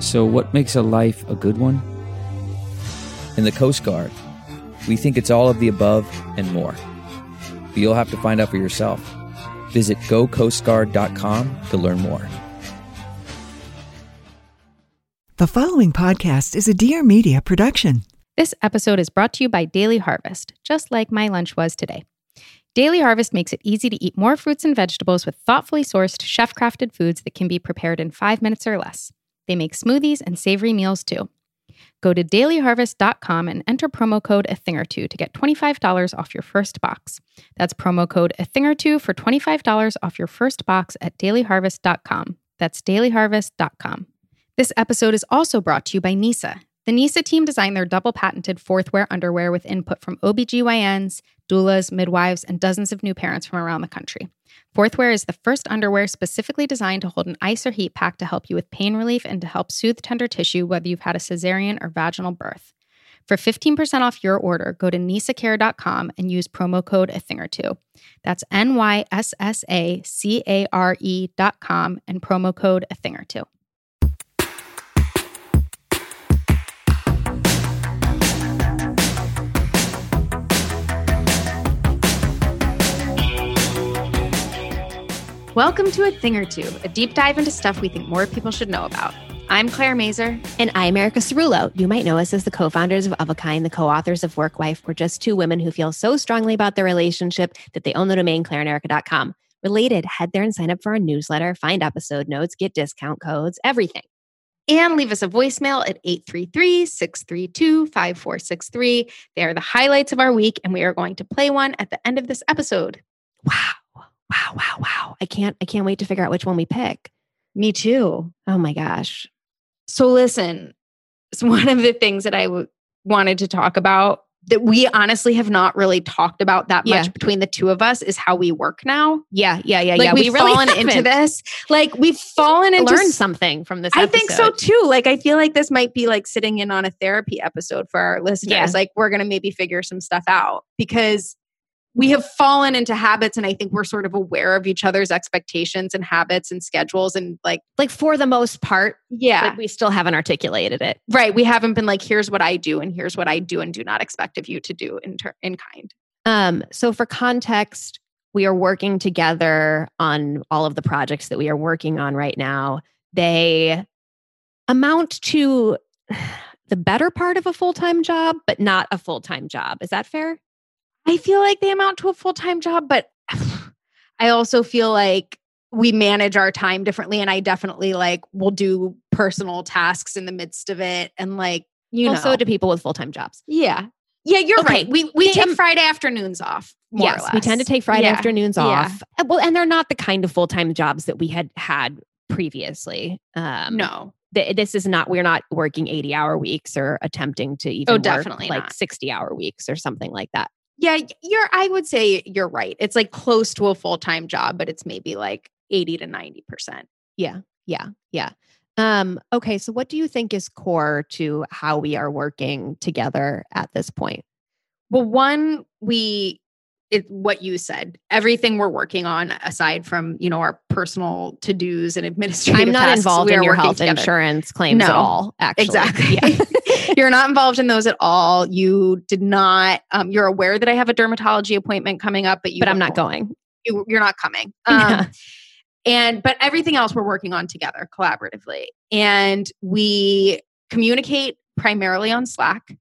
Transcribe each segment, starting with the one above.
So, what makes a life a good one? In the Coast Guard, we think it's all of the above and more. But you'll have to find out for yourself. Visit gocoastguard.com to learn more. The following podcast is a Dear Media production. This episode is brought to you by Daily Harvest, just like my lunch was today. Daily Harvest makes it easy to eat more fruits and vegetables with thoughtfully sourced, chef crafted foods that can be prepared in five minutes or less. They make smoothies and savory meals too. Go to dailyharvest.com and enter promo code a thing or two to get $25 off your first box. That's promo code a thing or two for $25 off your first box at dailyharvest.com. That's dailyharvest.com. This episode is also brought to you by Nyssa. The Nyssa team designed their double patented fourth wear underwear with input from OBGYNs, doulas, midwives, and dozens of new parents from around the country. Fourth wear is the first underwear specifically designed to hold an ice or heat pack to help you with pain relief and to help soothe tender tissue, whether you've had a cesarean or vaginal birth. For 15% off your order, go to nyssacare.com and use promo code a thing or two. That's N Y S S A C A R E.com and promo code a thing or two. Welcome to A Thing or Two, a deep dive into stuff we think more people should know about. I'm Claire Mazer. And I'm Erica Cerullo. You might know us as the co founders of Of a Kind, the co authors of Work Wife. We're just two women who feel so strongly about their relationship that they own the domain claireanderica.com. Related, head there and sign up for our newsletter, find episode notes, get discount codes, everything. And leave us a voicemail at 833 632 5463. They are the highlights of our week, and we are going to play one at the end of this episode. Wow. Wow, wow, wow. I can't I can't wait to figure out which one we pick. Me too. Oh my gosh. So listen, it's one of the things that I w- wanted to talk about that we honestly have not really talked about that Yeah. much between the two of us is how we work now. Yeah, yeah, yeah, Like yeah. we've we really fallen into haven't this. Like we've fallen into learned something from this I think so too. Like I feel like this might be like sitting in on a therapy episode for our listeners. Yeah. Like we're going to maybe figure some stuff out because we have fallen into habits and I think we're sort of aware of each other's expectations and habits and schedules and like Like for the most part, yeah. like we still haven't articulated it. right, we haven't been like here's what I do and here's what I do and do not expect of you to do in ter- in kind. Um, so for context, we are working together on all of the projects that we are working on right now. They amount to the better part of a full-time job, but not a full-time job. Is that fair? I feel like they amount to a full-time job, but I also feel like we manage our time differently and I definitely like will do personal tasks in the midst of it and like you well, know so do people with full-time jobs. Yeah. Yeah, you're Okay, right. We we they take am- Friday afternoons off. More yes, or less. we tend to take Friday Yeah. afternoons Yeah. off. Uh, Well, and they're not the kind of full-time jobs that we had had previously. Um, No. th- this is not we're not working 80 hour weeks or attempting to even Oh, work, definitely like 60 hour weeks or something like that Yeah, you're I would say you're right. It's like close to a full-time job, but it's maybe like 80 to 90%. yeah yeah yeah um okay so what do you think is core to how we are working together at this point Well, one, we it what you said, everything we're working on aside from, you know, our personal to-dos and administrative i'm not tasks, involved in your health together. insurance claims at all actually Exactly. yeah you're not involved in those at all. You did not. Um, you're aware that I have a dermatology appointment coming up, but you but i'm don't- going You, you're not coming. Um, Yeah. And but everything else we're working on together collaboratively, and we communicate primarily on Slack.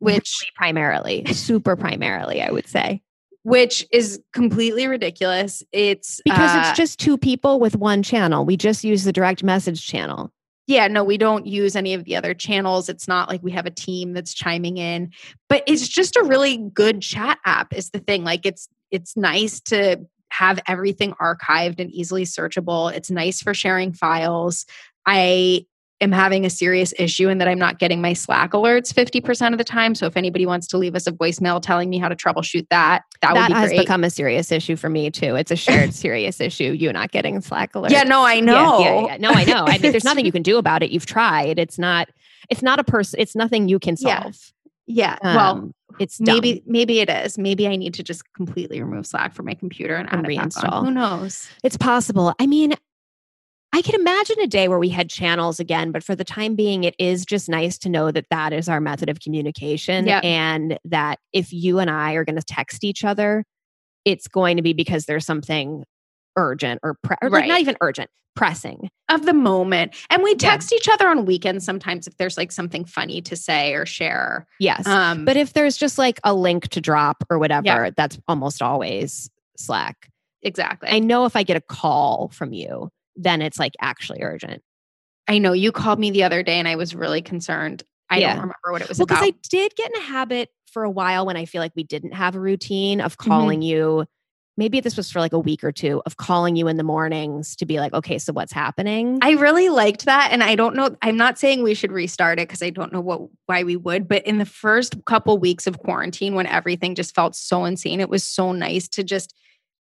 which primarily, super primarily, I would say. Which is completely ridiculous. It's Because uh, it's just two people with one channel. We just use the direct message channel. yeah, no, we don't use any of the other channels. It's not like we have a team that's chiming in, but it's just a really good chat app is the thing. Like it's it's nice to have everything archived and easily searchable. It's nice for sharing files. I am having a serious issue and that I'm not getting my Slack alerts 50% of the time. So if anybody wants to leave us a voicemail telling me how to troubleshoot that, that, would That be has great. become a serious issue for me too. It's a shared serious issue. You not getting Slack alerts. yeah, no, I know. Yeah, yeah, No, I know. I mean, there's nothing you can do about it. You've tried. It's not. It's not a person. It's nothing you can solve. Yeah. well, Um, it's dumb. maybe maybe it is. Maybe I need to just completely remove Slack from my computer and, And add it back on. reinstall. Who knows? It's possible. I mean, I can imagine a day where we had channels again, but for the time being, it is just nice to know that that is our method of communication. Yep. And that if you and I are going to text each other, it's going to be because there's something urgent or, pre- or like not even urgent, pressing. Of the moment. And we Yeah. text each other on weekends sometimes if there's like something funny to say or share. Yes. Um but if there's just like a link to drop or whatever, that's almost always Slack. exactly. I know if I get a call from you, then it's like actually urgent. I know you called me the other day and I was really concerned. I Yeah. don't remember what it was Well, because. I did get in a habit for a while when I feel like we didn't have a routine of Mm-hmm. calling you. Maybe this was for like a week or two of calling you in the mornings to be like, okay, so what's happening? I really liked that. And I don't know, I'm not saying we should restart it because I don't know what why we would, but in the first couple weeks of quarantine when everything just felt so insane, it was so nice to just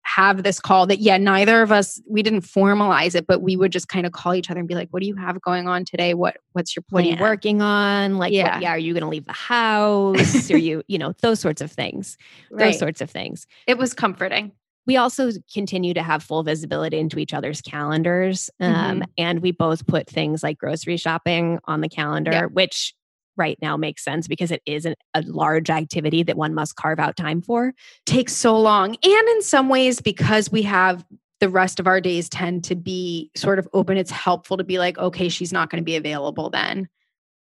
have this call that yeah, neither of us we didn't formalize it, but we would just kind of call each other and be like, what do you have going on today? What what's your what are you working on? Like, yeah, Yeah. yeah are you going to leave the house? are you, you know, those sorts of things. Right. Those sorts of things. It was comforting. we also continue to have full visibility into each other's calendars. Um, Mm-hmm. And we both put things like grocery shopping on the calendar, which right now makes sense because it is an, a large activity that one must carve out time for. takes so long. And in some ways, because we have the rest of our days tend to be sort of open, it's helpful to be like, okay, she's not going to be available then.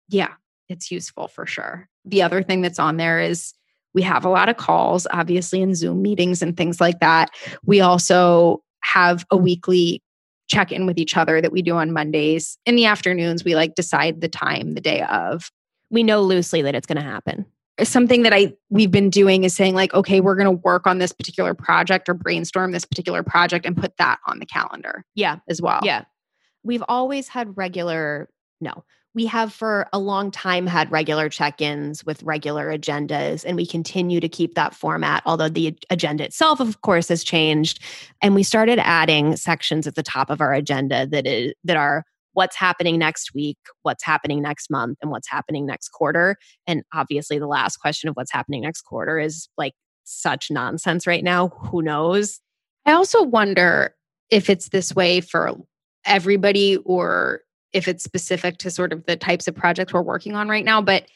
Yeah, it's useful for sure. The other thing that's on there is we have a lot of calls, obviously, in Zoom meetings and things like that. We also have a weekly check in with each other that we do on Mondays. In the afternoons, we like decide the time the day of We know loosely that it's going to happen. something that I we've been doing is saying like, okay, we're going to work on this particular project or brainstorm this particular project and put that on the calendar Yeah. as well. Yeah. We've always had regular, no, we have for a long time had regular check ins with regular agendas, and we continue to keep that format, although the agenda itself, of course, has changed. And we started adding sections at the top of our agenda that is that are what's happening next week, what's happening next month, and what's happening next quarter. And obviously, the last question of what's happening next quarter is like such nonsense right now. Who knows? I also wonder if it's this way for everybody or if it's specific to sort of the types of projects we're working on right now. But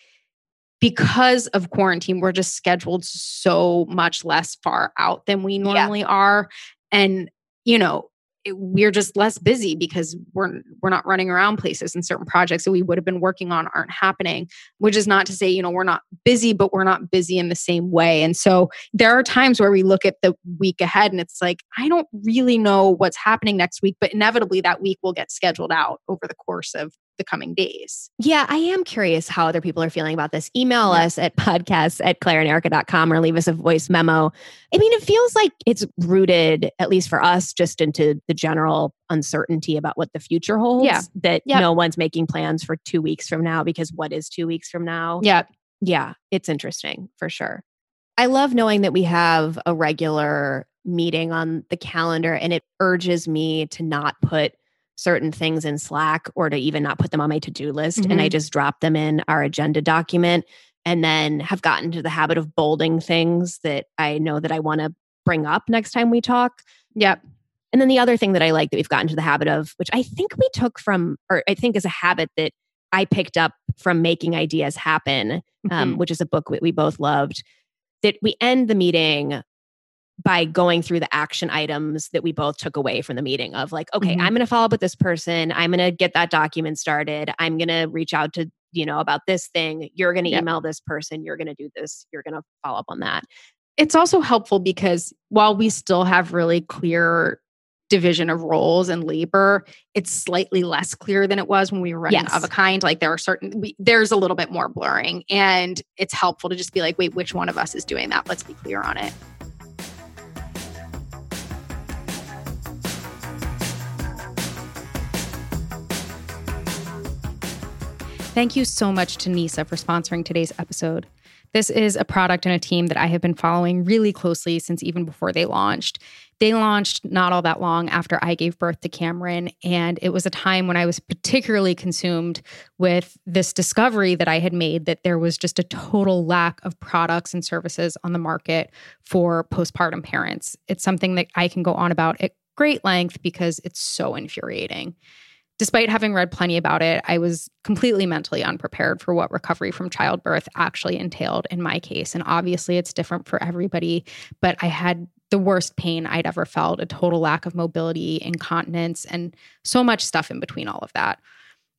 because of quarantine, we're just scheduled so much less far out than we normally are. And, you know, it, we're just less busy because we're we're not running around places and certain projects that we would have been working on aren't happening which is not to say you know we're not busy but we're not busy in the same way. And so there are times where we look at the week ahead and it's like i don't really know what's happening next week but inevitably that week will get scheduled out over the course of the coming days Yeah, I am curious how other people are feeling about this. Email Yeah. us at podcasts at claireanderica.com or leave us a voice memo. I mean, it feels like it's rooted, at least for us, just into the general uncertainty about what the future holds. Yeah. That Yep. no one's making plans for two weeks from now because what is two weeks from now? yeah Yeah, it's interesting for sure. I love knowing that we have a regular meeting on the calendar and it urges me to not put certain things in Slack or to even not put them on my to do list. And I just drop them in our agenda document and then have gotten to the habit of bolding things that I know that I want to bring up next time we talk. yep And then the other thing that I like that we've gotten to the habit of, which I think we took from, or I think is a habit that I picked up from making ideas happen, um, Mhm. which is a book that we both loved, that we end the meeting by going through the action items that we both took away from the meeting of like, okay, Mhm. I'm going to follow up with this person. I'm going to get that document started. I'm going to reach out to, you know, about this thing. You're going to Yep. email this person. You're going to do this. You're going to follow up on that. it's also helpful because while we still have really clear division of roles and labor, it's slightly less clear than it was when we were running Yes. of a kind. Like there are certain, we, there's a little bit more blurring, and it's helpful to just be like, wait, which one of us is doing that? Let's be clear on it. Thank you so much to Nyssa for sponsoring today's episode. This is a product and a team that I have been following really closely since even before they launched. They launched not all that long after I gave birth to Cameron, and it was a time when I was particularly consumed with this discovery that I had made that there was just a total lack of products and services on the market for postpartum parents. It's something that I can go on about at great length because it's so infuriating. Despite having read plenty about it, I was completely mentally unprepared for what recovery from childbirth actually entailed in my case. And obviously, it's different for everybody, but I had the worst pain I'd ever felt a total lack of mobility, incontinence, and so much stuff in between all of that.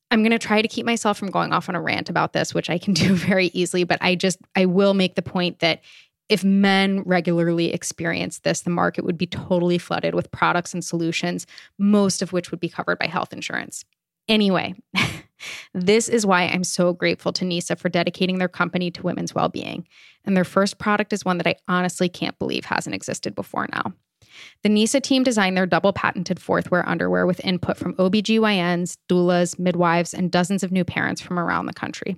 I'm going to try to keep myself from going off on a rant about this, which I can do very easily, but I just, I will make the point that if men regularly experienced this, the market would be totally flooded with products and solutions, most of which would be covered by health insurance. Anyway, this is why I'm so grateful to Nyssa for dedicating their company to women's well being. And their first product is one that I honestly can't believe hasn't existed before now. The Nyssa team designed their double patented fourthwear underwear with input from OBGYNs, doulas, midwives, and dozens of new parents from around the country.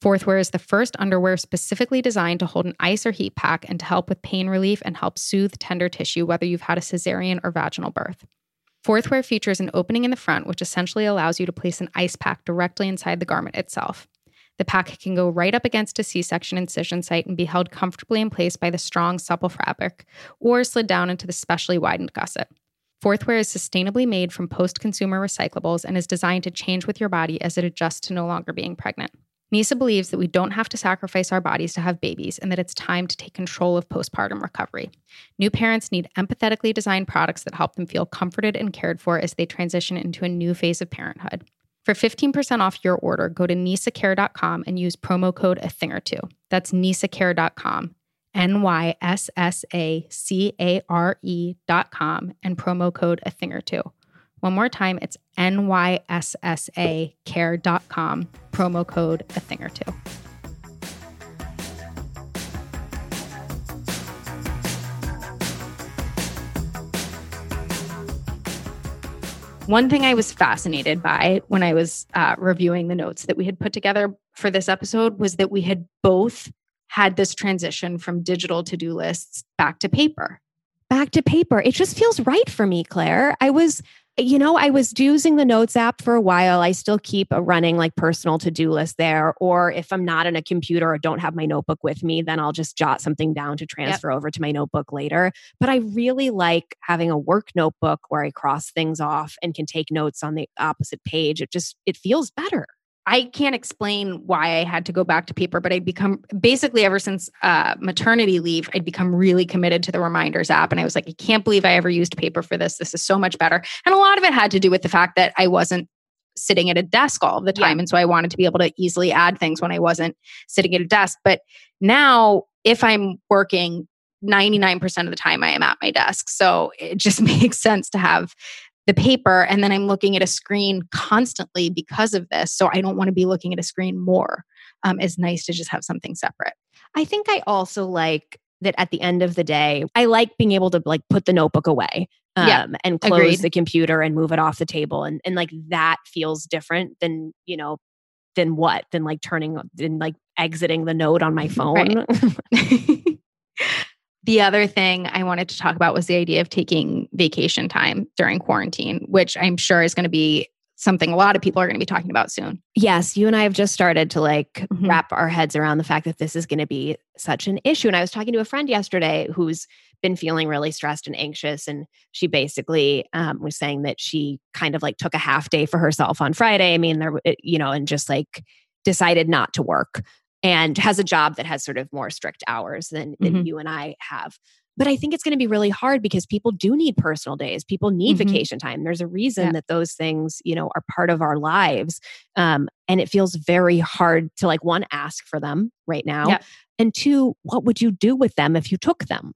Fourthwear is the first underwear specifically designed to hold an ice or heat pack and to help with pain relief and help soothe tender tissue, whether you've had a cesarean or vaginal birth. Fourthwear features an opening in the front, which essentially allows you to place an ice pack directly inside the garment itself. The pack can go right up against a C section incision site and be held comfortably in place by the strong, supple fabric, or slid down into the specially widened gusset. Fourthwear is sustainably made from post consumer recyclables and is designed to change with your body as it adjusts to no longer being pregnant. Nyssa believes that we don't have to sacrifice our bodies to have babies and that it's time to take control of postpartum recovery. New parents need empathetically designed products that help them feel comforted and cared for as they transition into a new phase of parenthood. For 15% off your order, go to nyssacare.com and use promo code a thing or two. That's nyssacare.com, N Y S S A C A R E.com, and promo code a thing or two. One more time, it's N-Y-S-S-A care.com, promo code a thing or two. One thing I was fascinated by when I was uh, reviewing the notes that we had put together for this episode was that we had both had this transition from digital to do lists back to paper. Back to paper. It just feels right for me, Claire. I was you know, I was using the notes app for a while. I still keep a running like personal to do list there. Or if I'm not in a computer or don't have my notebook with me, then I'll just jot something down to transfer yep. over to my notebook later. But I really like having a work notebook where I cross things off and can take notes on the opposite page. It just, it feels better. I can't explain why I had to go back to paper, but I'd become basically ever since uh, maternity leave, I'd become really committed to the reminders app. And I was like, I can't believe I ever used paper for this. This is so much better. And a lot of it had to do with the fact that I wasn't sitting at a desk all the time. Yeah. And so I wanted to be able to easily add things when I wasn't sitting at a desk. But now, if I'm working, 99% of the time I am at my desk. So it just makes sense to have the paper and then I'm looking at a screen constantly because of this. So I don't want to be looking at a screen more. Um, it's nice to just have something separate. I think I also like that at the end of the day, I like being able to like put the notebook away um, Yeah, and close agreed. the computer and move it off the table. And, and like that feels different than, you know, than what? Than like turning, than like exiting the note on my phone. the other thing I wanted to talk about was the idea of taking vacation time during quarantine, which I'm sure is going to be something a lot of people are going to be talking about soon. Yes, you and I have just started to like Mhm. wrap our heads around the fact that this is going to be such an issue. And I was talking to a friend yesterday who's been feeling really stressed and anxious. And she basically um, was saying that she kind of like took a half day for herself on Friday. I mean, there, it- you know, and just like decided not to work and has a job that has sort of more strict hours than, than Mhm. you and I have. but I think it's going to be really hard because people do need personal days. People need Mhm. vacation time. There's a reason Yeah. that those things, you know, are part of our lives. Um, and it feels very hard to like one ask for them right now, Yeah. and two, what would you do with them if you took them?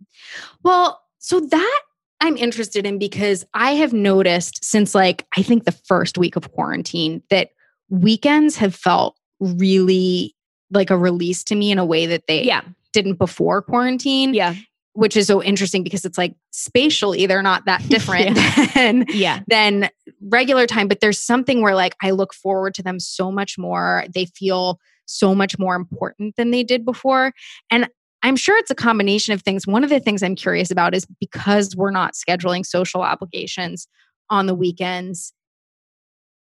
Well, so that I'm interested in because I have noticed since like I think the first week of quarantine that weekends have felt really like a release to me in a way that they Yeah, didn't before quarantine, yeah, which is so interesting because it's like spatially they're not that different than yeah. than regular time, but there's something where like I look forward to them so much more. They feel so much more important than they did before. And I'm sure it's a combination of things. One of the things I'm curious about is because we're not scheduling social obligations on the weekends,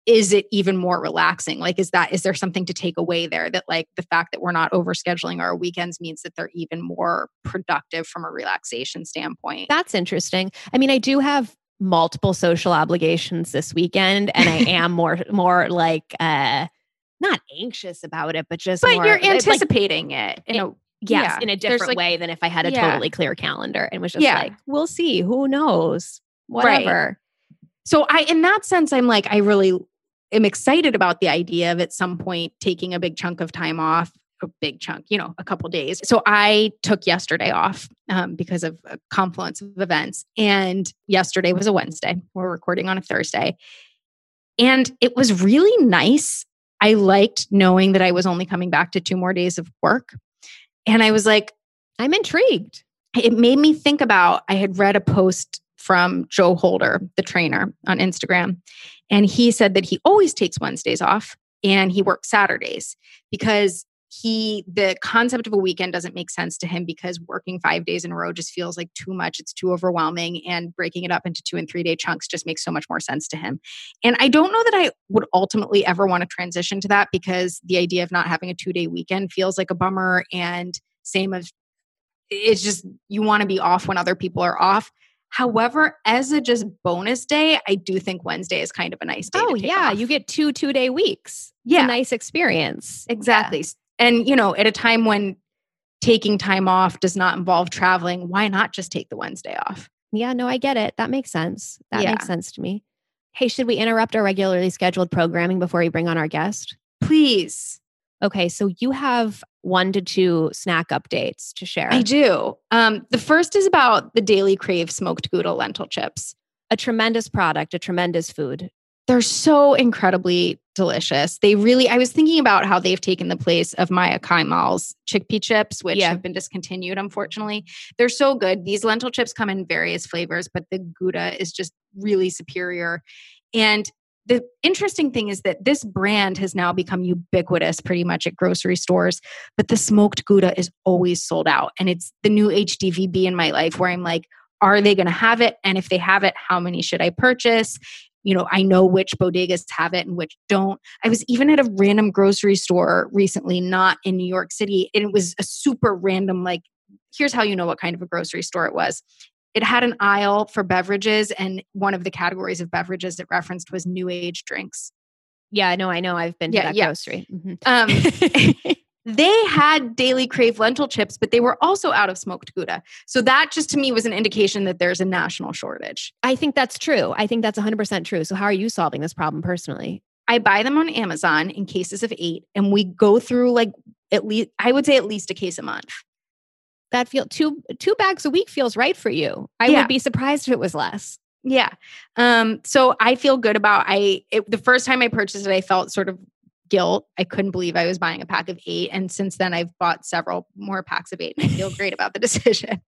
is it even more relaxing? Like, is that, is there something to take away there that, like, the fact that we're not over scheduling our weekends means that they're even more productive from a relaxation standpoint? That's interesting. I mean, I do have multiple social obligations this weekend, and I am more more like uh not anxious about it, but just but more, you're like- anticipating it. In a, yes, yeah, in a different like- way than if I had a Yeah. totally clear calendar and was just Yeah. like, we'll see, who knows, Right. whatever. So I in that sense I'm like I really am excited about the idea of at some point taking a big chunk of time off, a big chunk, you know, a couple days. So I took yesterday off um, because of a confluence of events and yesterday was a Wednesday. We're recording on a Thursday. And it was really nice. I liked knowing that I was only coming back to two more days of work. And I was like, I'm intrigued. it made me think about I had read a post from Joe Holder, the trainer on Instagram, and he said that he always takes Wednesdays off and he works Saturdays because he the concept of a weekend doesn't make sense to him because working 5 days in a row just feels like too much it's too overwhelming and breaking it up into 2 and 3 day chunks just makes so much more sense to him. And I don't know that I would ultimately ever want to transition to that because the idea of not having a 2 day weekend feels like a bummer and same of it's just you want to be off when other people are off. However, as a just bonus day, I do think Wednesday is kind of a nice day. Oh to take yeah, off. you get two two day weeks. Yeah. a nice experience. exactly. And you know, at a time when taking time off does not involve traveling, why not just take the Wednesday off? Yeah, no, I get it. That makes sense. That Yeah. makes sense to me. Hey, should we interrupt our regularly scheduled programming before we bring on our guest? Please. Okay, so you have one to two snack updates to share. I do. Um, the first is about the Daily Crave smoked Gouda lentil chips. A tremendous product, a tremendous food. They're so incredibly delicious. They really, I was thinking about how they've taken the place of Maya Kaimal's chickpea chips, which Yeah. have been discontinued, unfortunately. They're so good. These lentil chips come in various flavors, but the Gouda is just really superior. And the interesting thing is that this brand has now become ubiquitous pretty much at grocery stores, but the smoked Gouda is always sold out. And it's the new HDVB in my life where I'm like, are they going to have it? And if they have it, how many should I purchase? You know, I know which bodegas have it and which don't. I was even at a random grocery store recently, not in New York City, and it was a super random, like, here's how you know what kind of a grocery store it was. It had an aisle for beverages, and one of the categories of beverages it referenced was new age drinks. Yeah, no, I know. I've been to Yeah, that yeah. grocery. Mhm. Um, they had daily crave lentil chips, but they were also out of smoked Gouda. So that just to me was an indication that there's a national shortage. I think that's true. I think that's 100% true. So, how are you solving this problem personally? I buy them on Amazon in cases of eight, and we go through like at least, I would say at least a case a month. That feel two two bags a week feels right for you. I Yeah. would be surprised if it was less. Yeah. Um, so I feel good about I it, the first time I purchased it, I felt sort of guilt. I couldn't believe I was buying a pack of eight. And since then I've bought several more packs of eight and I feel great about the decision.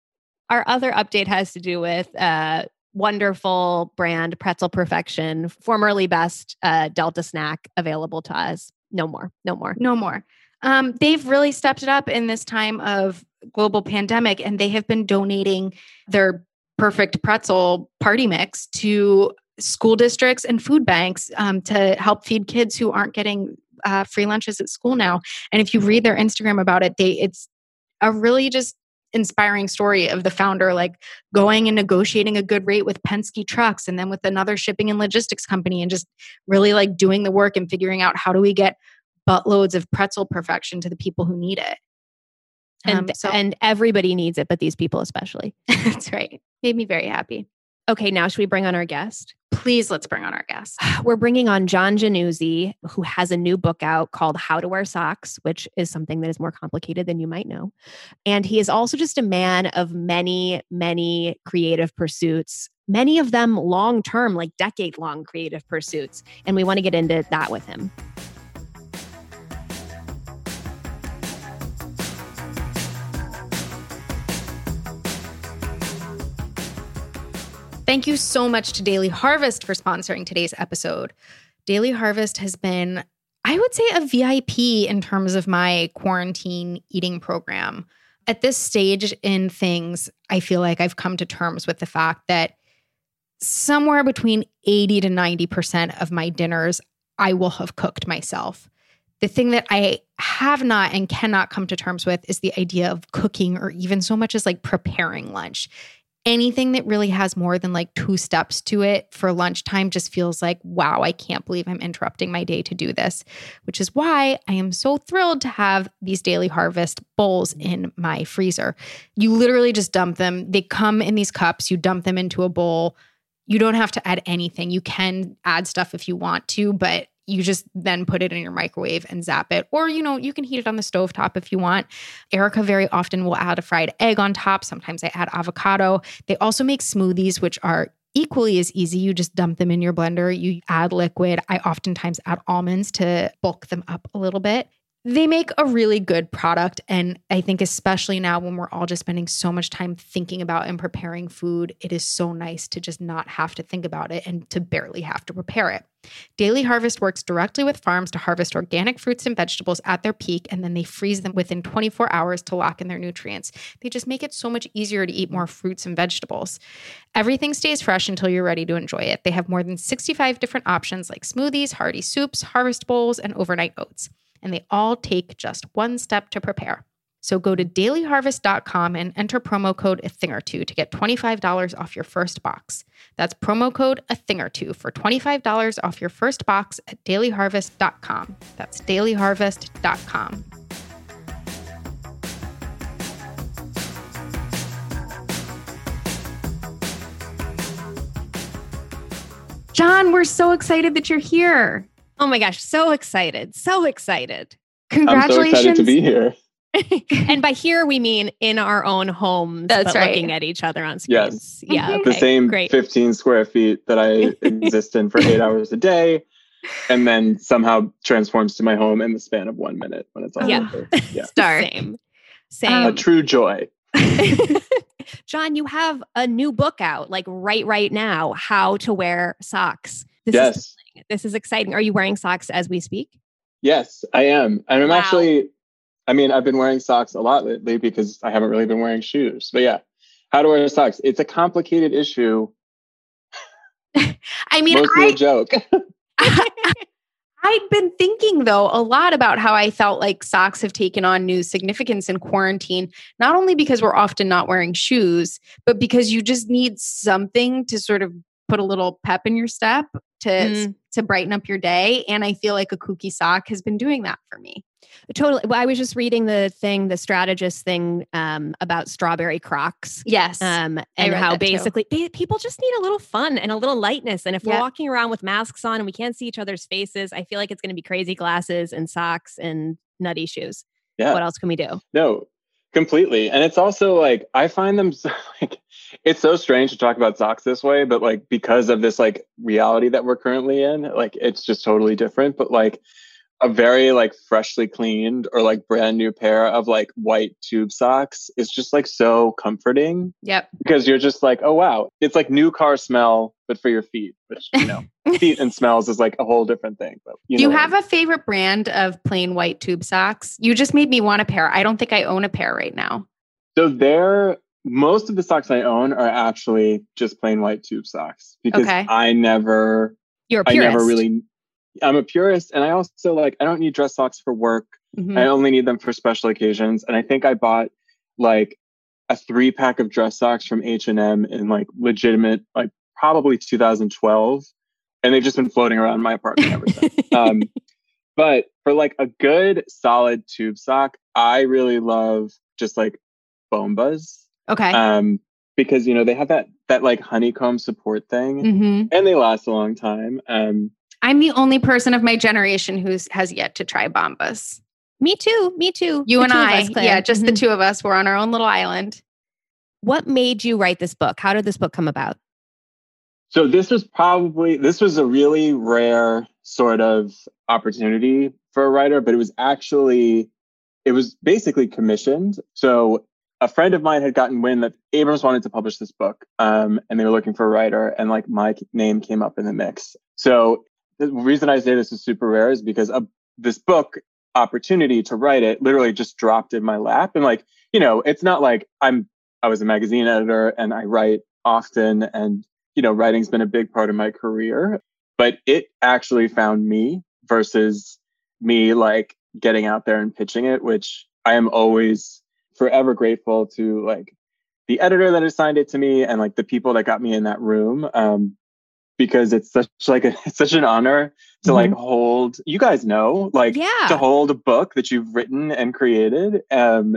Our other update has to do with uh, wonderful brand Pretzel Perfection, formerly best uh, Delta snack available to us. No more, no more. No more. Um, they've really stepped it up in this time of global pandemic, and they have been donating their perfect pretzel party mix to school districts and food banks um, to help feed kids who aren't getting uh, free lunches at school now. And if you read their Instagram about it, they it's a really just inspiring story of the founder like going and negotiating a good rate with Penske trucks and then with another shipping and logistics company and just really like doing the work and figuring out how do we get buttloads of pretzel perfection to the people who need it. And, Um, so and everybody needs it, but these people especially. that's right. Made me very happy. Okay, now should we bring on our guest? Please let's bring on our guest. We're bringing on John Jannuzzi, who has a new book out called How to Wear Socks, which is something that is more complicated than you might know. And he is also just a man of many, many creative pursuits, many of them long term, like decade long creative pursuits. And we want to get into that with him. Thank you so much to Daily Harvest for sponsoring today's episode. Daily Harvest has been, I would say, a VIP in terms of my quarantine eating program. At this stage in things, I feel like I've come to terms with the fact that somewhere between 80 to 90% of my dinners I will have cooked myself. The thing that I have not and cannot come to terms with is the idea of cooking or even so much as like preparing lunch anything that really has more than like two steps to it for lunchtime just feels like, wow, I can't believe I'm interrupting my day to do this, which is why I am so thrilled to have these daily harvest bowls in my freezer. You literally just dump them, they come in these cups, you dump them into a bowl. You don't have to add anything. You can add stuff if you want to, but you just then put it in your microwave and zap it. Or, you know, you can heat it on the stove top if you want. Erica very often will add a fried egg on top. Sometimes I add avocado. They also make smoothies, which are equally as easy. You just dump them in your blender, you add liquid. I oftentimes add almonds to bulk them up a little bit. They make a really good product. And I think, especially now when we're all just spending so much time thinking about and preparing food, it is so nice to just not have to think about it and to barely have to prepare it. Daily Harvest works directly with farms to harvest organic fruits and vegetables at their peak, and then they freeze them within 24 hours to lock in their nutrients. They just make it so much easier to eat more fruits and vegetables. Everything stays fresh until you're ready to enjoy it. They have more than 65 different options like smoothies, hearty soups, harvest bowls, and overnight oats. And they all take just one step to prepare. So go to dailyharvest.com and enter promo code a thing or two to get $25 off your first box. That's promo code a thing or two for $25 off your first box at dailyharvest.com. That's dailyharvest.com. John, we're so excited that you're here. Oh my gosh, so excited. So excited. Congratulations. I'm so Congratulations. excited to be here. and by here we mean in our own homes, That's but right. looking at each other on Yes. screens. Yeah, Mhm. okay, the same great. 15 square feet that I exist in for eight hours a day, and then somehow transforms to my home in the span of one minute when it's all Yeah. over. Yeah. Start. Same. A true joy. John, you have a new book out, like right right now, How to Wear Socks. This yes. is this is exciting. Are you wearing socks as we speak? Yes, I am. And I'm Wow. actually, I mean, I've been wearing socks a lot lately because I haven't really been wearing shoes. But yeah, how to wear socks. It's a complicated issue, I mean, mostly I, a joke. I've been thinking though a lot about how I felt like socks have taken on new significance in quarantine, not only because we're often not wearing shoes, but because you just need something to sort of put a little pep in your step to Mm. to brighten up your day. And I feel like a kooky sock has been doing that for me. Totally. Well, I was just reading the thing, the strategist thing um, about strawberry crocs. Yes. Um, and how basically they, people just need a little fun and a little lightness. And if we're walking around with masks on and we can't see each other's faces, I feel like it's going to be crazy glasses and socks and nutty shoes. Yeah. What else can we do? No, completely. And it's also like I find them so, like it's so strange to talk about socks this way, but like because of this like reality that we're currently in, like it's just totally different. But like a very like freshly cleaned or like brand new pair of like white tube socks is just like so comforting yep. because you're just like, oh wow, it's like new car smell, but for your feet, which you know, feet and smells is like a whole different thing. But you Do you know what I have a favorite brand of plain white tube socks? You just made me want a pair. I don't think I own a pair right now. So there, most of the socks I own are actually just plain white tube socks because Okay. I never, You're a I purist. never really, I'm a purist, and I also like I don't need dress socks for work. Mhm. I only need them for special occasions, and I think I bought like a three pack of dress socks from H and M in like legitimate like probably 2012, and they've just been floating around my apartment ever since. um, but for like a good solid tube sock, I really love just like bombas. Okay. Um, because you know they have that that like honeycomb support thing, hmm and they last a long time. Um, I'm the only person of my generation who has yet to try bombas. Me too. Me too. You The and I, us, yeah, just the Mhm. two of us. We're on our own little island. What made you write this book? How did this book come about? So this was probably this was a really rare sort of opportunity for a writer, but it was actually it was basically commissioned. So a friend of mine had gotten wind that Abrams wanted to publish this book, um, and they were looking for a writer, and like my name came up in the mix. So the reason I say this is super rare is because of this book opportunity to write it literally just dropped in my lap, and like you know, it's not like I'm I was a magazine editor and I write often and you know, writing's been a big part of my career, but it actually found me versus me like getting out there and pitching it, which I am always forever grateful to like the editor that assigned it to me and like the people that got me in that room. Um, because it's such like a, it's such an honor to like hold you guys know like Yeah. to hold a book that you've written and created um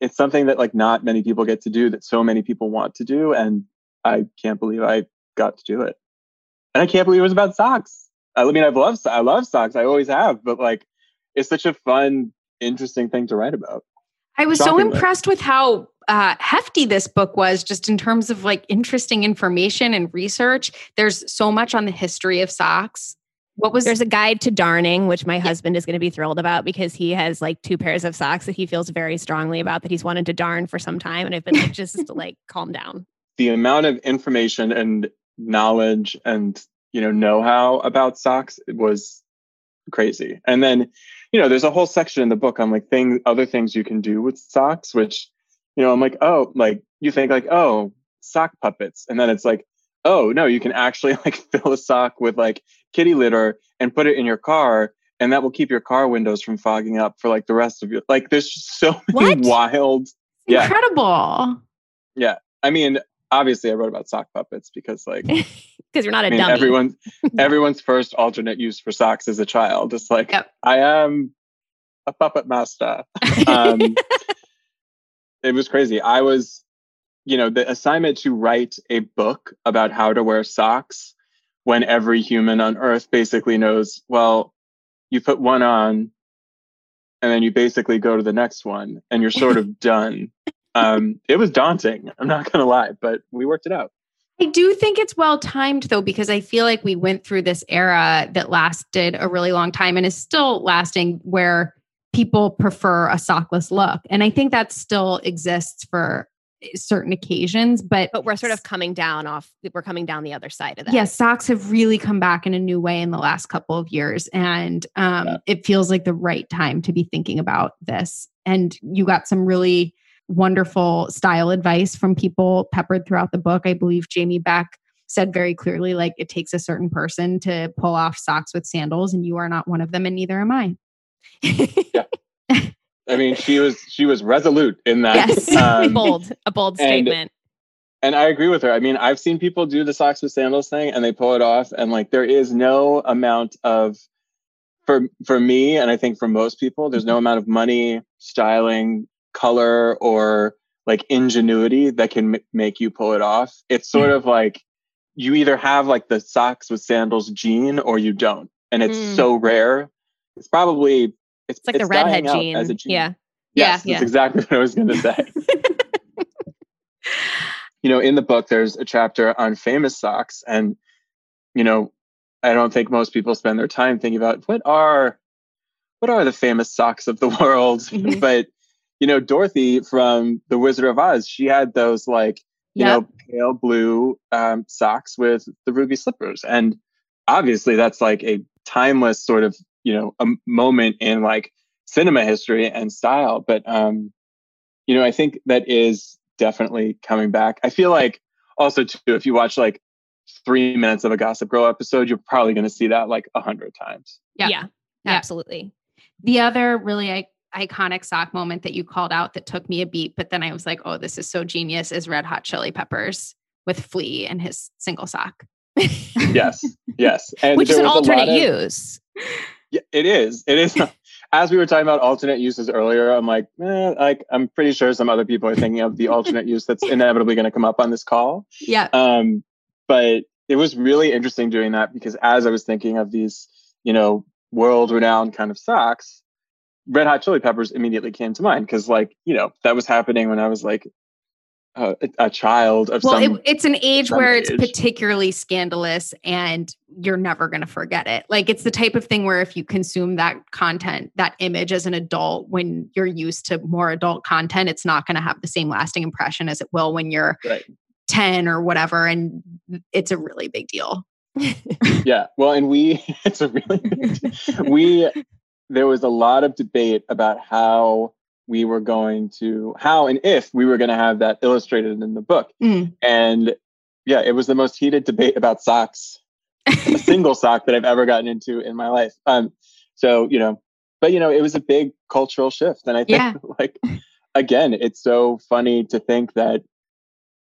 it's something that like not many people get to do that so many people want to do and i can't believe i got to do it. And i can't believe it was about socks. I mean i've loved i love socks i always have but like it's such a fun interesting thing to write about. I was so impressed with how uh, hefty this book was, just in terms of like interesting information and research. There's so much on the history of socks. What was There's a guide to darning, which my husband is going to be thrilled about because he has like two pairs of socks that he feels very strongly about that he's wanted to darn for some time. And I've been like, just like calm down. the amount of information and knowledge and you know know-how about socks was crazy and then you know there's a whole section in the book on like things other things you can do with socks which you know i'm like oh like you think like oh sock puppets and then it's like oh no you can actually like fill a sock with like kitty litter and put it in your car and that will keep your car windows from fogging up for like the rest of your like there's just so many What? wild yeah. incredible? Yeah i mean obviously i wrote about sock puppets because like Because you're not a I mean, dummy. everyone, everyone's first alternate use for socks as a child. It's like Yep. I am a puppet master. Um, it was crazy. I was, you know, the assignment to write a book about how to wear socks when every human on Earth basically knows. Well, you put one on, and then you basically go to the next one, and you're sort of done. Um, it was daunting. I'm not gonna lie, but we worked it out. I do think it's well timed though, because I feel like we went through this era that lasted a really long time and is still lasting where people prefer a sockless look. And I think that still exists for certain occasions, but but we're sort of coming down off, we're coming down the other side of that. Yes, socks have really come back in a new way in the last couple of years. And um, Yeah. it feels like the right time to be thinking about this. And you got some really wonderful style advice from people peppered throughout the book. I believe Jamie Beck said very clearly, like, it takes a certain person to pull off socks with sandals, and you are not one of them, and neither am I. I mean, she was she was resolute in that. Yes. Um, bold, a bold and- statement. and I agree with her. I mean, I've seen people do the socks with sandals thing and they pull it off and like there is no amount of for for me and I think for most people there's no amount of money, styling, color or like ingenuity that can m- make you pull it off. It's sort of like you either have like the socks with sandals gene or you don't. And it's Mm. so rare. It's probably it's, It's like the redhead gene. as a gene. Yeah. Yes, Yeah, that's exactly what I was going to say. you know, in the book, there's a chapter on famous socks, and you know, I don't think most people spend their time thinking about what are what are the famous socks of the world. Mhm. but you know, Dorothy from The Wizard of Oz, she had those like you Yep. know pale blue um, socks with the ruby slippers, and obviously that's like a timeless sort of you know a moment in like cinema history and style. But um, you know, I think that is definitely coming back. I feel like also too, if you watch like three minutes of a Gossip Girl episode, you're probably going to see that like a hundred times. Yeah. Yeah. Yeah. Absolutely. The other really I- iconic sock moment that you called out that took me a beat, but then I was like, oh, this is so genius is Red Hot Chili Peppers with Flea and his single sock. Yes, yes, and Which is an was a lot alternate of- use. Yeah, it is. It is. as we were talking about alternate uses earlier, I'm like, eh, like I'm pretty sure some other people are thinking of the alternate use that's inevitably going to come up on this call. Yeah. Um, but it was really interesting doing that because as I was thinking of these, you know, world-renowned kind of socks, Red Hot Chili Peppers immediately came to mind because, like, you know, that was happening when I was like a, a child of well, some. it, it's an age where it's age. particularly scandalous and you're never going to forget it. Like it's the type of thing where if you consume that content, that image as an adult, when you're used to more adult content, it's not going to have the same lasting impression as it will when you're Right. 10 or whatever. And it's a really big deal. yeah well and we it's a really big we there was a lot of debate about how we were going to how and if we were going to have that illustrated in the book Mm. and yeah it was the most heated debate about socks a single sock that i've ever gotten into in my life um so you know but you know it was a big cultural shift and i think Yeah. like again it's so funny to think that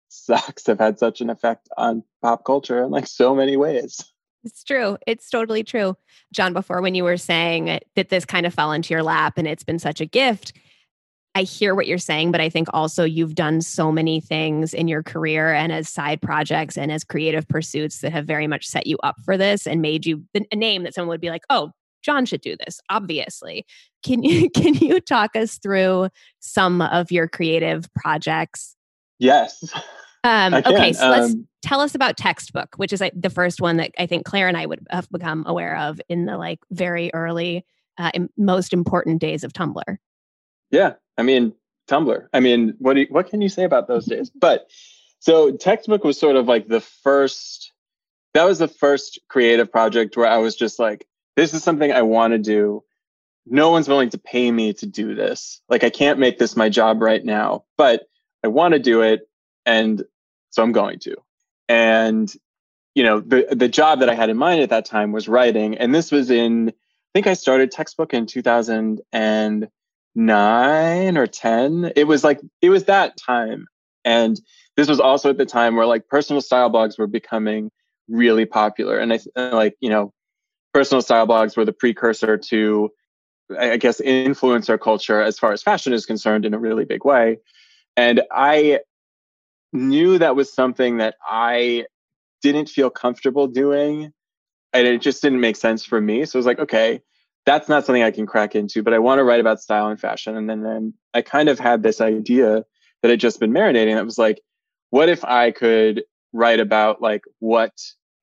socks have had such an effect on pop culture in like so many ways It's true. It's totally true. John, before when you were saying that this kind of fell into your lap and it's been such a gift, I hear what you're saying, but I think also you've done so many things in your career and as side projects and as creative pursuits that have very much set you up for this and made you a name that someone would be like, oh, John should do this, obviously. Can you can you talk us through some of your creative projects? yes Um, okay, so let's Um, tell us about textbook which is like the first one that i think claire and i would have become aware of in the like very early uh, most important days of tumblr Yeah, I mean Tumblr. I mean, what do you, what can you say about those days? But so textbook was sort of like the first. That was the first creative project where I was just like, this is something I want to do. No one's willing to pay me to do this. Like, I can't make this my job right now, but I want to do it, and so I'm going to. And you know, the the job that I had in mind at that time was writing, and this was in. I think I started textbook in 2000 and nine or 10. It was like, it was that time. And this was also at the time where like personal style blogs were becoming really popular. And I uh, like, you know, personal style blogs were the precursor to, I I guess, influencer culture as far as fashion is concerned in a really big way. And I knew that was something that I didn't feel comfortable doing. And it just didn't make sense for me. So I was like, okay, that's not something I can crack into, but I want to write about style and fashion. And then, then I kind of had this idea that had just been marinating. That was like, what if I could write about like what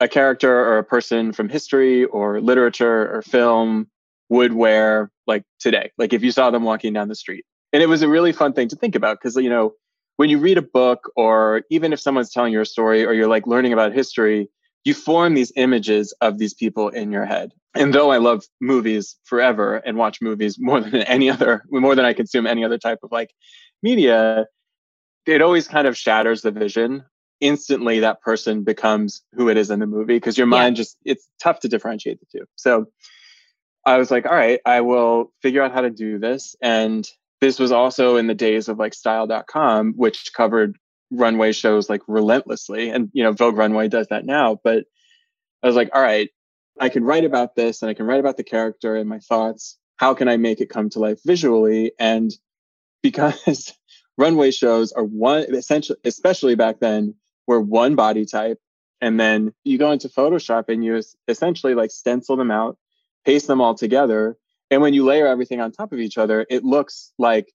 a character or a person from history or literature or film would wear like today? Like if you saw them walking down the street. And it was a really fun thing to think about because, you know, when you read a book or even if someone's telling you a story or you're like learning about history, you form these images of these people in your head. And though I love movies forever and watch movies more than any other, more than I consume any other type of like media, it always kind of shatters the vision. Instantly, that person becomes who it is in the movie because your mind just, it's tough to differentiate the two. So I was like, all right, I will figure out how to do this. And this was also in the days of like style.com, which covered runway shows like relentlessly. And, you know, Vogue Runway does that now. But I was like, all right, I can write about this and I can write about the character and my thoughts. How can I make it come to life visually? And because runway shows are one essentially, especially back then, were one body type. And then you go into Photoshop and you essentially like stencil them out, paste them all together. And when you layer everything on top of each other, it looks like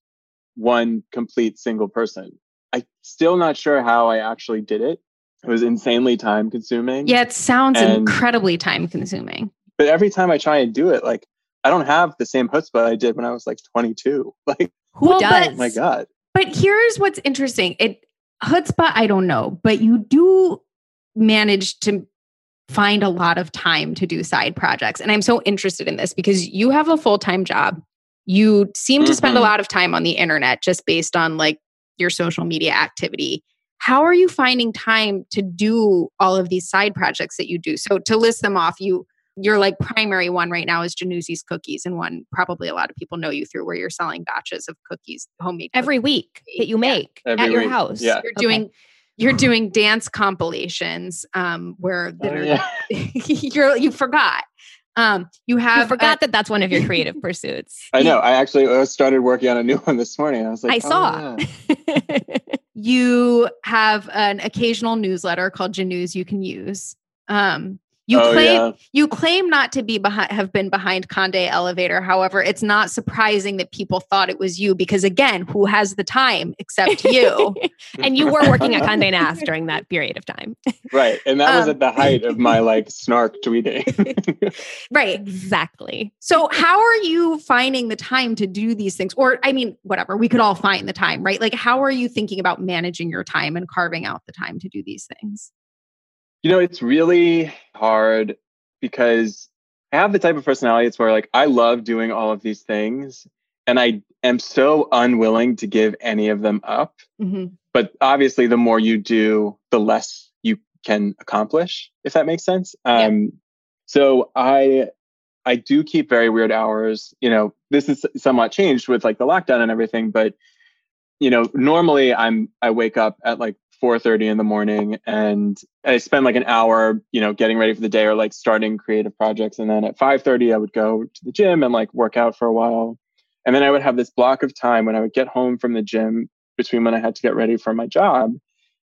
one complete single person. I'm still not sure how I actually did it. It was insanely time consuming. Yeah, it sounds And- incredibly time consuming. But every time I try and do it, like I don't have the same chutzpah I did when I was like 22. Like, who Well, does but- my God. But here's what's interesting. It chutzpah, I don't know, but you do manage to find a lot of time to do side projects. And I'm so interested in this because you have a full-time job. You seem to spend a Mhm. lot of time on the internet just based on like your social media activity. How are you finding time to do all of these side projects that you do? So to list them off, you your like primary one right now is Jannuzzi's cookies, and one probably a lot of people know you through where you're selling batches of cookies, homemade every week that you make Every at your week. house Yeah. you're Okay. doing you're doing dance compilations um where that Oh, are yeah. you're you forgot Um, you have you forgot that that's one of your creative pursuits. I know. I actually started working on a new one this morning. I was like, I oh, saw. yeah. you have an occasional newsletter called Janews you can use. Um, you Oh, claim yeah. you claim not to be behind have been behind Conde Elevator. However, it's not surprising that people thought it was you because again, who has the time except you? and you were working at Condé Nast during that period of time. Right. And that was Um, at the height of my like snark tweeting. right. Exactly. So how are you finding the time to do these things? Or I mean, whatever, we could all find the time, right? Like how are you thinking about managing your time and carving out the time to do these things? You know, it's really hard because I have the type of personality it's where like I love doing all of these things and I am so unwilling to give any of them up. Mhm. But obviously the more you do, the less you can accomplish, if that makes sense. Yeah. Um so I I do keep very weird hours. You know, this is somewhat changed with like the lockdown and everything, but you know, normally I'm I wake up at like 4:30 in the morning and I spend like an hour, you know, getting ready for the day or like starting creative projects and then at 5:30 I would go to the gym and like work out for a while. And then I would have this block of time when I would get home from the gym between when I had to get ready for my job.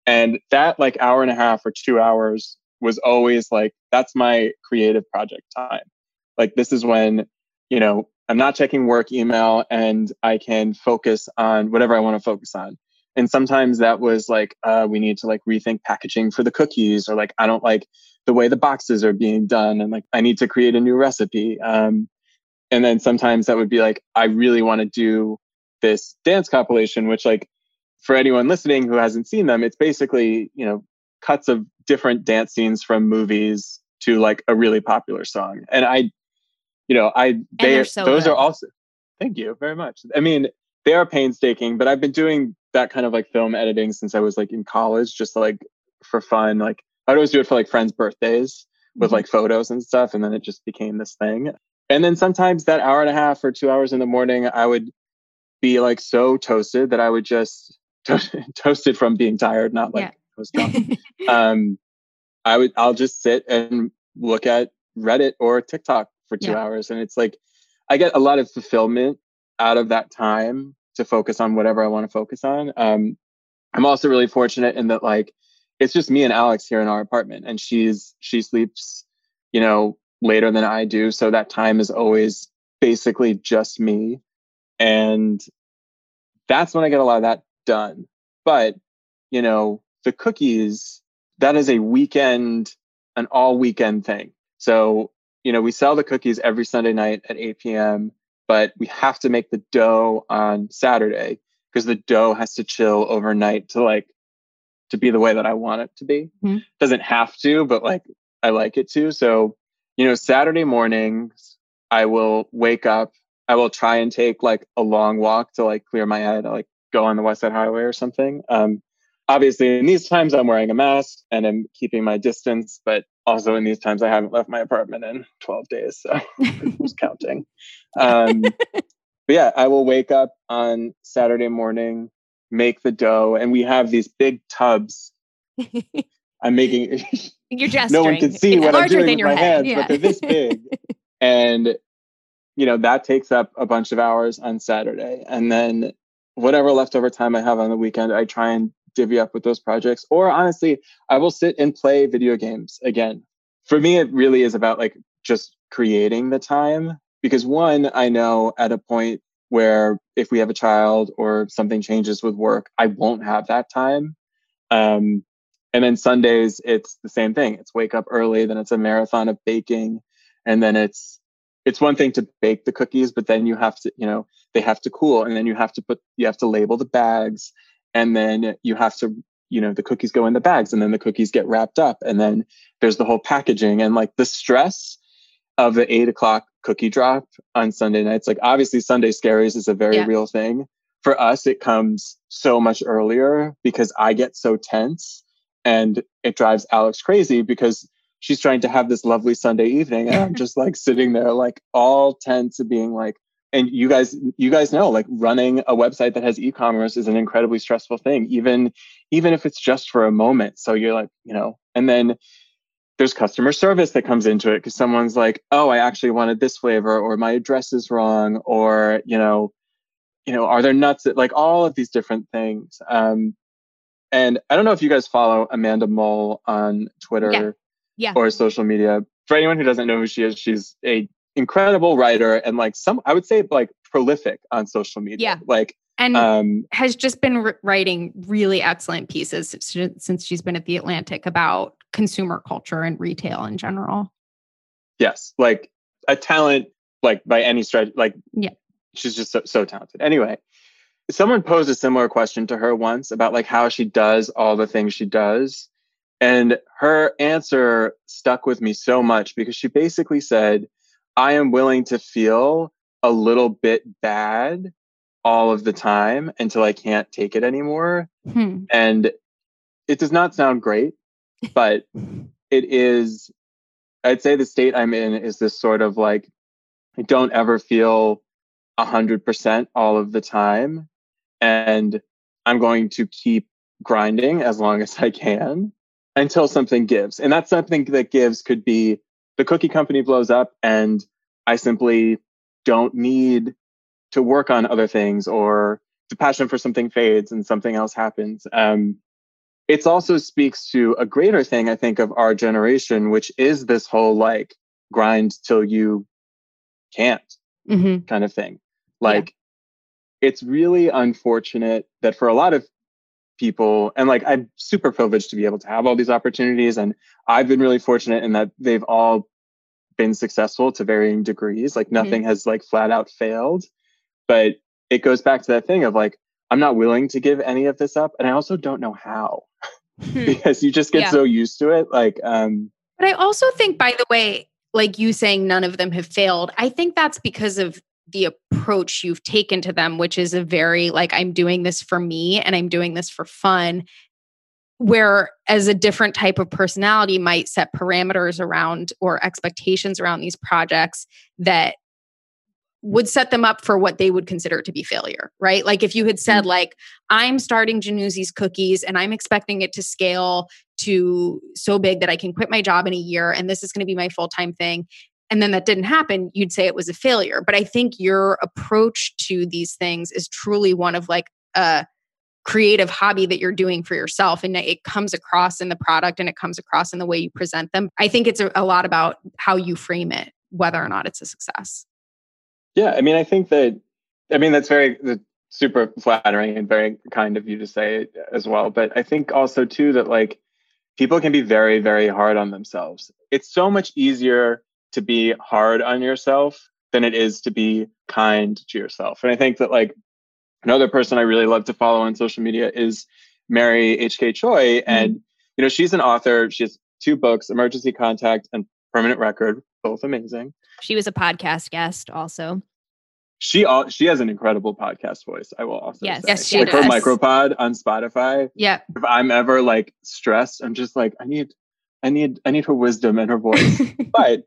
And that like hour and a half or 2 hours was always like that's my creative project time. Like this is when, you know, I'm not checking work email and I can focus on whatever I want to focus on and sometimes that was like uh, we need to like rethink packaging for the cookies or like i don't like the way the boxes are being done and like i need to create a new recipe um, and then sometimes that would be like i really want to do this dance compilation which like for anyone listening who hasn't seen them it's basically you know cuts of different dance scenes from movies to like a really popular song and i you know i they so those good. are also thank you very much i mean they are painstaking but i've been doing that kind of like film editing since i was like in college just like for fun like i'd always do it for like friends birthdays with like photos and stuff and then it just became this thing and then sometimes that hour and a half or two hours in the morning i would be like so toasted that i would just toasted from being tired not like Yeah. i was drunk um i would i'll just sit and look at reddit or tiktok for two Yeah. hours and it's like i get a lot of fulfillment out of that time to focus on whatever i want to focus on. Um i'm also really fortunate in that like it's just me and alex here in our apartment and she's she sleeps you know later than i do so that time is always basically just me. And that's when i get a lot of that done. But you know the cookies that is a weekend an all weekend thing. So you know we sell the cookies every sunday night at 8 p.m but we have to make the dough on saturday because the dough has to chill overnight to like to be the way that i want it to be. Mhm. doesn't have to but like i like it to. So you know saturday mornings i will wake up i will try and take like a long walk to like clear my head I, like go on the west side highway or something. Um obviously in these times i'm wearing a mask and i'm keeping my distance but also in these times i haven't left my apartment in 12 days so who's counting um but yeah i will wake up on saturday morning make the dough and we have these big tubs i'm making You're gesturing. no one can see it's what I'm larger doing than with your my head. hands, but they're this big. and you know that takes up a bunch of hours on Saturday, and then whatever leftover time I have on the weekend, I try and divvy up with those projects. Or honestly, I will sit and play video games again. For me, it really is about like just creating the time because one, I know at a point where if we have a child or something changes with work, I won't have that time. Um, and then Sundays, it's the same thing. It's wake up early, then it's a marathon of baking, and then it's it's one thing to bake the cookies, but then you have to, you know, they have to cool, and then you have to put you have to label the bags, and then you have to, you know, the cookies go in the bags, and then the cookies get wrapped up, and then there's the whole packaging and like the stress of the eight o'clock cookie drop on Sunday nights. Like obviously Sunday scaries is a very Yeah. real thing. For us, it comes so much earlier because I get so tense and it drives Alex crazy because she's trying to have this lovely Sunday evening. And I'm just like sitting there, like all tense and being like, and you guys, you guys know, like running a website that has e-commerce is an incredibly stressful thing, even, even if it's just for a moment. So you're like, you know, and then there's customer service that comes into it because someone's like, oh, I actually wanted this flavor, or my address is wrong, or you know, you know, are there nuts that like all of these different things. Um, and I don't know if you guys follow Amanda Mull on Twitter Yeah. Yeah. or social media. For anyone who doesn't know who she is, she's a incredible writer and like some I would say like prolific on social media. Yeah. Like And um has just been writing really excellent pieces since she's been at the Atlantic about consumer culture and retail in general. yes, like a talent like by any stretch like Yeah. she's just so, so talented. Anyway, someone posed a similar question to her once about like how she does all the things she does. And her answer stuck with me so much because she basically said, I am willing to feel a little bit bad all of the time until I can't take it anymore. Hmm. And it does not sound great, but it is, I'd say the state I'm in is this sort of like, I don't ever feel 100% all of the time. And I'm going to keep grinding as long as I can until something gives. And that something that gives could be the cookie company blows up and I simply don't need to work on other things or the passion for something fades and something else happens. Um, it also speaks to a greater thing, I think, of our generation, which is this whole like grind till you can't Mm-hmm. kind of thing. Like, it's really unfortunate that for a lot of people, and like, I'm super privileged to be able to have all these opportunities. And I've been really fortunate in that they've all been successful to varying degrees. Like, nothing has like flat out failed. But it goes back to that thing of like, I'm not willing to give any of this up. And I also don't know how because you just get Yeah. so used to it. Like, um, But I also think, by the way, like you saying none of them have failed, I think that's because of the approach you've taken to them, which is a very like, I'm doing this for me and I'm doing this for fun. Where as a different type of personality might set parameters around or expectations around these projects that would set them up for what they would consider to be failure, right? Like if you had said, mm-hmm. like, I'm starting Jannuzzi's cookies and I'm expecting it to scale to so big that I can quit my job in a year and this is going to be my full time thing. And then that didn't happen, you'd say it was a failure. But I think your approach to these things is truly one of like a creative hobby that you're doing for yourself. And it comes across in the product and it comes across in the way you present them. I think it's a, lot about how you frame it, whether or not it's a success. Yeah, I mean, I think that, I mean, that's very that's super flattering and very kind of you to say it as well. But I think also, too, that like people can be very, very hard on themselves. It's so much easier to be hard on yourself than it is to be kind to yourself. And I think that, like, another person I really love to follow on social media is Mary H.K. Choi. Mm-hmm. And, you know, she's an author. She has two books, Emergency Contact and Permanent Record, both amazing. She was a podcast guest also. She all she has an incredible podcast voice. I will also Yes. say. Yes, she like her does. micropod on Spotify. Yeah. If I'm ever like stressed, I'm just like I need, I need, I need her wisdom and her voice. but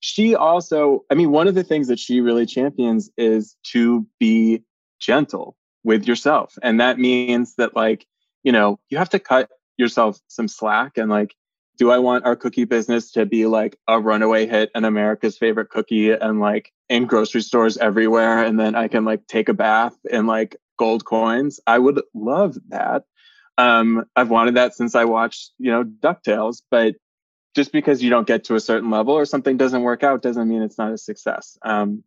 she also, I mean, one of the things that she really champions is to be gentle with yourself, and that means that like you know you have to cut yourself some slack and like do I want our cookie business to be like a runaway hit and America's favorite cookie and like in grocery stores everywhere? And then I can like take a bath in like gold coins. I would love that. Um, I've wanted that since I watched, you know, DuckTales, but just because you don't get to a certain level or something doesn't work out doesn't mean it's not a success. Um,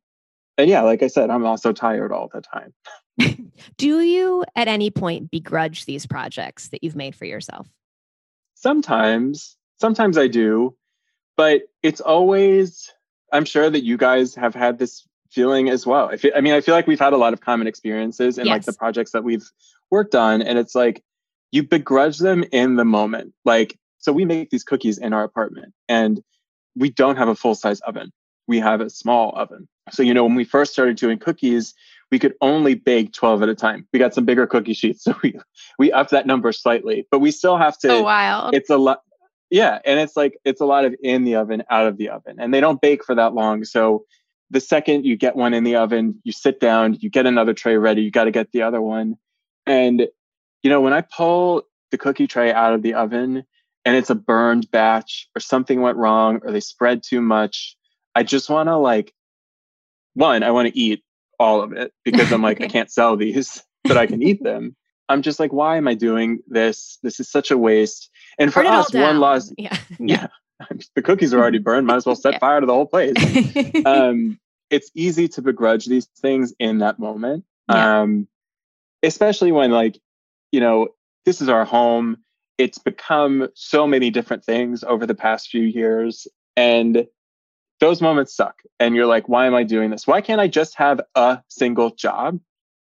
and yeah, like I said, I'm also tired all the time. Do you at any point begrudge these projects that you've made for yourself? Sometimes, sometimes I do, but it's always, I'm sure that you guys have had this feeling as well. I, feel, I mean, I feel like we've had a lot of common experiences in like the projects that we've worked on. And it's like you begrudge them in the moment. Like, so we make these cookies in our apartment and we don't have a full size oven. We have a small oven. So, you know, when we first started doing cookies, we could only bake 12 at a time. We got some bigger cookie sheets. So we, we upped that number slightly, but we still have to So wild. it's a lot yeah and it's like it's a lot of in the oven out of the oven and they don't bake for that long so the second you get one in the oven you sit down you get another tray ready you got to get the other one and you know when i pull the cookie tray out of the oven and it's a burned batch or something went wrong or they spread too much, I just want to like, one, I want to eat all of it because I'm like, I can't sell these, but I can eat them. I'm just like, why am I doing this? This is such a waste. And for us, one loss, Yeah. yeah, the cookies are already burned. Might as well set Yeah. fire to the whole place. um, it's easy to begrudge these things in that moment. Yeah. Um, especially when like, you know, this is our home. It's become so many different things over the past few years. And those moments suck. And you're like, why am I doing this? Why can't I just have a single job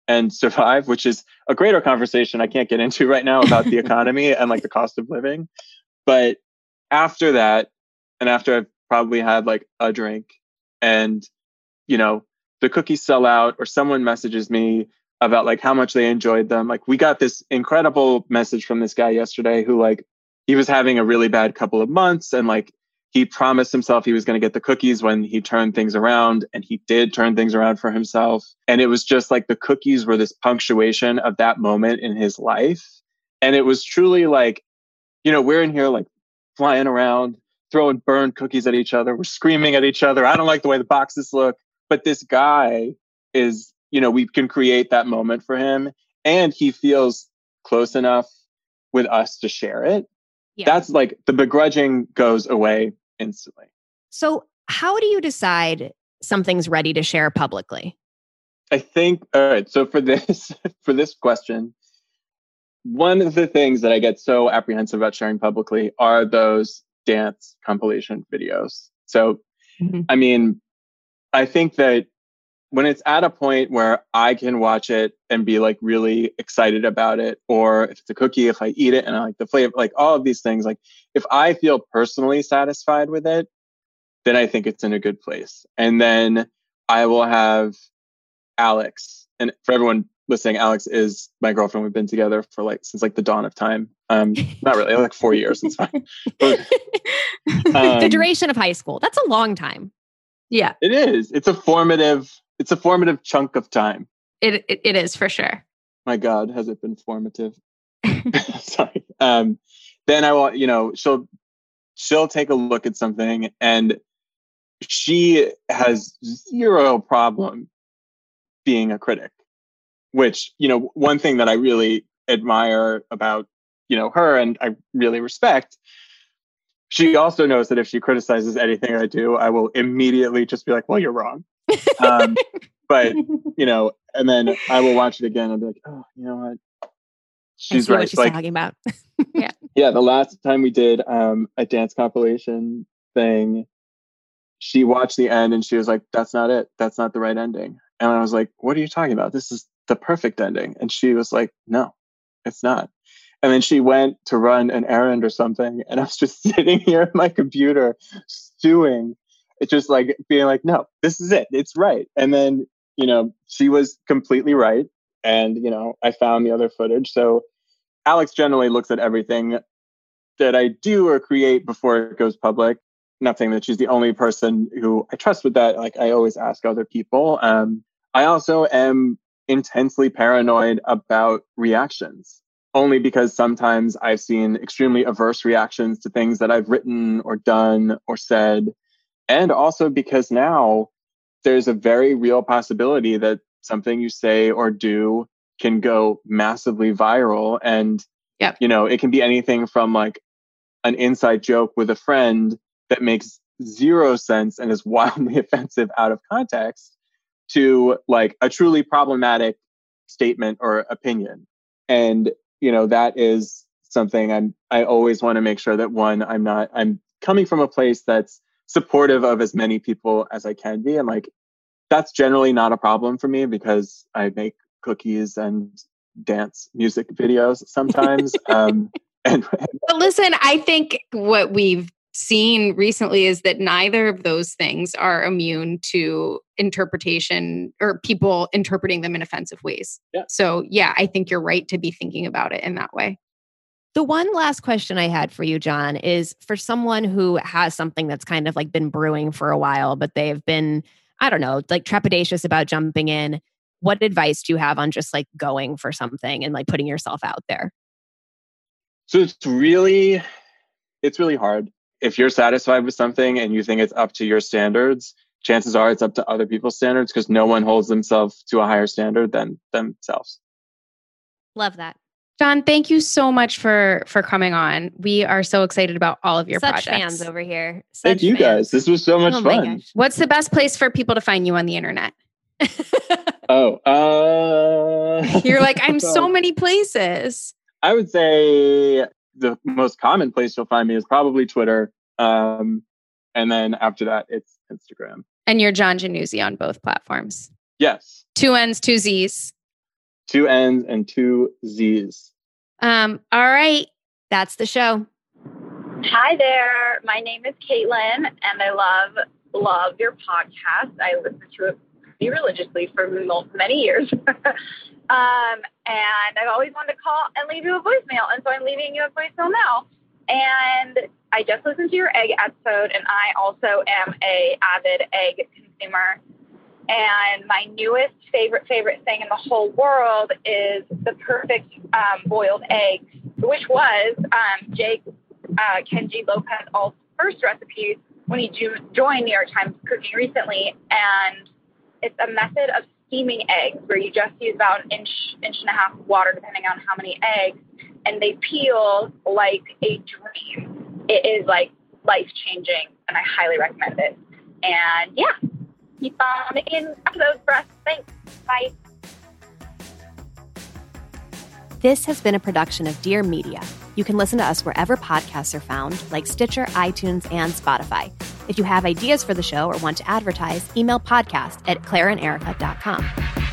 and survive? Which is a greater conversation I can't get into right now about the economy and like the cost of living. But after that, and after I've probably had like a drink and, you know, the cookies sell out or someone messages me about like how much they enjoyed them. Like we got this incredible message from this guy yesterday who like he was having a really bad couple of months and like he promised himself he was going to get the cookies when he turned things around and he did turn things around for himself. And it was just like the cookies were this punctuation of that moment in his life. And it was truly like you know we're in here like flying around throwing burned cookies at each other. We're screaming at each other. I don't like the way the boxes look. But this guy is you know we can create that moment for him and he feels close enough with us to share it Yeah. that's like the begrudging goes away instantly So, how do you decide something's ready to share publicly? i think all right so for this for this question one of the things that i get so apprehensive about sharing publicly are those dance compilation videos so Mhm. i mean i think that when it's at a point where i can watch it and be like really excited about it or if it's a cookie if i eat it and i like the flavor like all of these things like if i feel personally satisfied with it then i think it's in a good place. And then i will have alex and for everyone listening alex is my girlfriend. We've been together for like since like the dawn of time. Um not really like four years it's fine. But, the um, duration of high school. That's a long time. yeah, it is. It's a formative it's a formative chunk of time. It, it it is for sure. my god has it been formative? Sorry. Um then i will you know she'll she'll take a look at something and she has zero problem being a critic which you know one thing that i really admire about you know her and i really respect she also knows that if she criticizes anything i do i will immediately just be like well you're wrong um, but you know and then i will watch it again and be like oh you know what? I she's see right. what she's like talking about. Yeah. Yeah the last time we did um a dance compilation thing she watched the end and she was like that's not it. That's not the right ending. And i was like what are you talking about? This is the perfect ending. And she was like no it's not. And then she went to run an errand or something and i was just sitting here at my computer stewing it's just like being like no this is it. It's right. And then you know she was completely right and you know i found the other footage. So alex generally looks at everything that i do or create before it goes public. Not saying that she's the only person who i trust with that like i always ask other people. Um, i also am intensely paranoid about reactions only because sometimes i've seen extremely averse reactions to things that i've written or done or said and also because now there's a very real possibility that something you say or do can go massively viral and Yep. you know it can be anything from like an inside joke with a friend that makes zero sense and is wildly offensive out of context to like a truly problematic statement or opinion and you know that is something i'm i always want to make sure that one i'm not i'm coming from a place that's supportive of as many people as i can be and like that's generally not a problem for me because i make cookies and dance music videos sometimes um and But listen, I think what we've seen recently is that neither of those things are immune to interpretation or people interpreting them in offensive ways. Yeah. So, yeah, I think you're right to be thinking about it in that way. The one last question I had for you, John, is for someone who has something that's kind of like been brewing for a while, but they've been, I don't know, like trepidatious about jumping in. What advice do you have on just like going for something and like putting yourself out there? So it's really it's really hard. If you're satisfied with something and you think it's up to your standards, chances are it's up to other people's standards because no one holds themselves to a higher standard than themselves. Love that. John, thank you so much for for coming on. We are so excited about all of your Such projects. fans over here. Thank you fans. guys. This was so much Oh fun. What's the best place for people to find you on the internet? Oh, uh, You're like, I'm so many places. I would say the most common place you'll find me is probably Twitter. Um, and then after that, it's Instagram. And you're John Jannuzzi on both platforms. Yes, Two N's, two Z's. Two N's and two Z's. Um, all right. That's the show. Hi there. My name is Caitlin, and I love love your podcast. I listen to it pretty religiously for many years. um, and I've always wanted to call and leave you a voicemail, and so I'm leaving you a voicemail now. And I just listened to your egg episode, and I also am a avid egg consumer. And my newest favorite favorite thing in the whole world is the perfect um, boiled egg, which was um, Jake uh, Kenji Lopez Alt's first recipe when he jo- joined New York Times Cooking recently, and it's a method of steaming eggs where you just use about an inch, inch and a half of water, depending on how many eggs, and they peel like a dream. It is like life changing, and I highly recommend it. And yeah, keep on making episodes for us. Thanks. Bye. This has been a production of Dear Media. You can listen to us wherever podcasts are found, like Stitcher, iTunes, and Spotify. If you have ideas for the show or want to advertise, email podcast at claireanderica.com.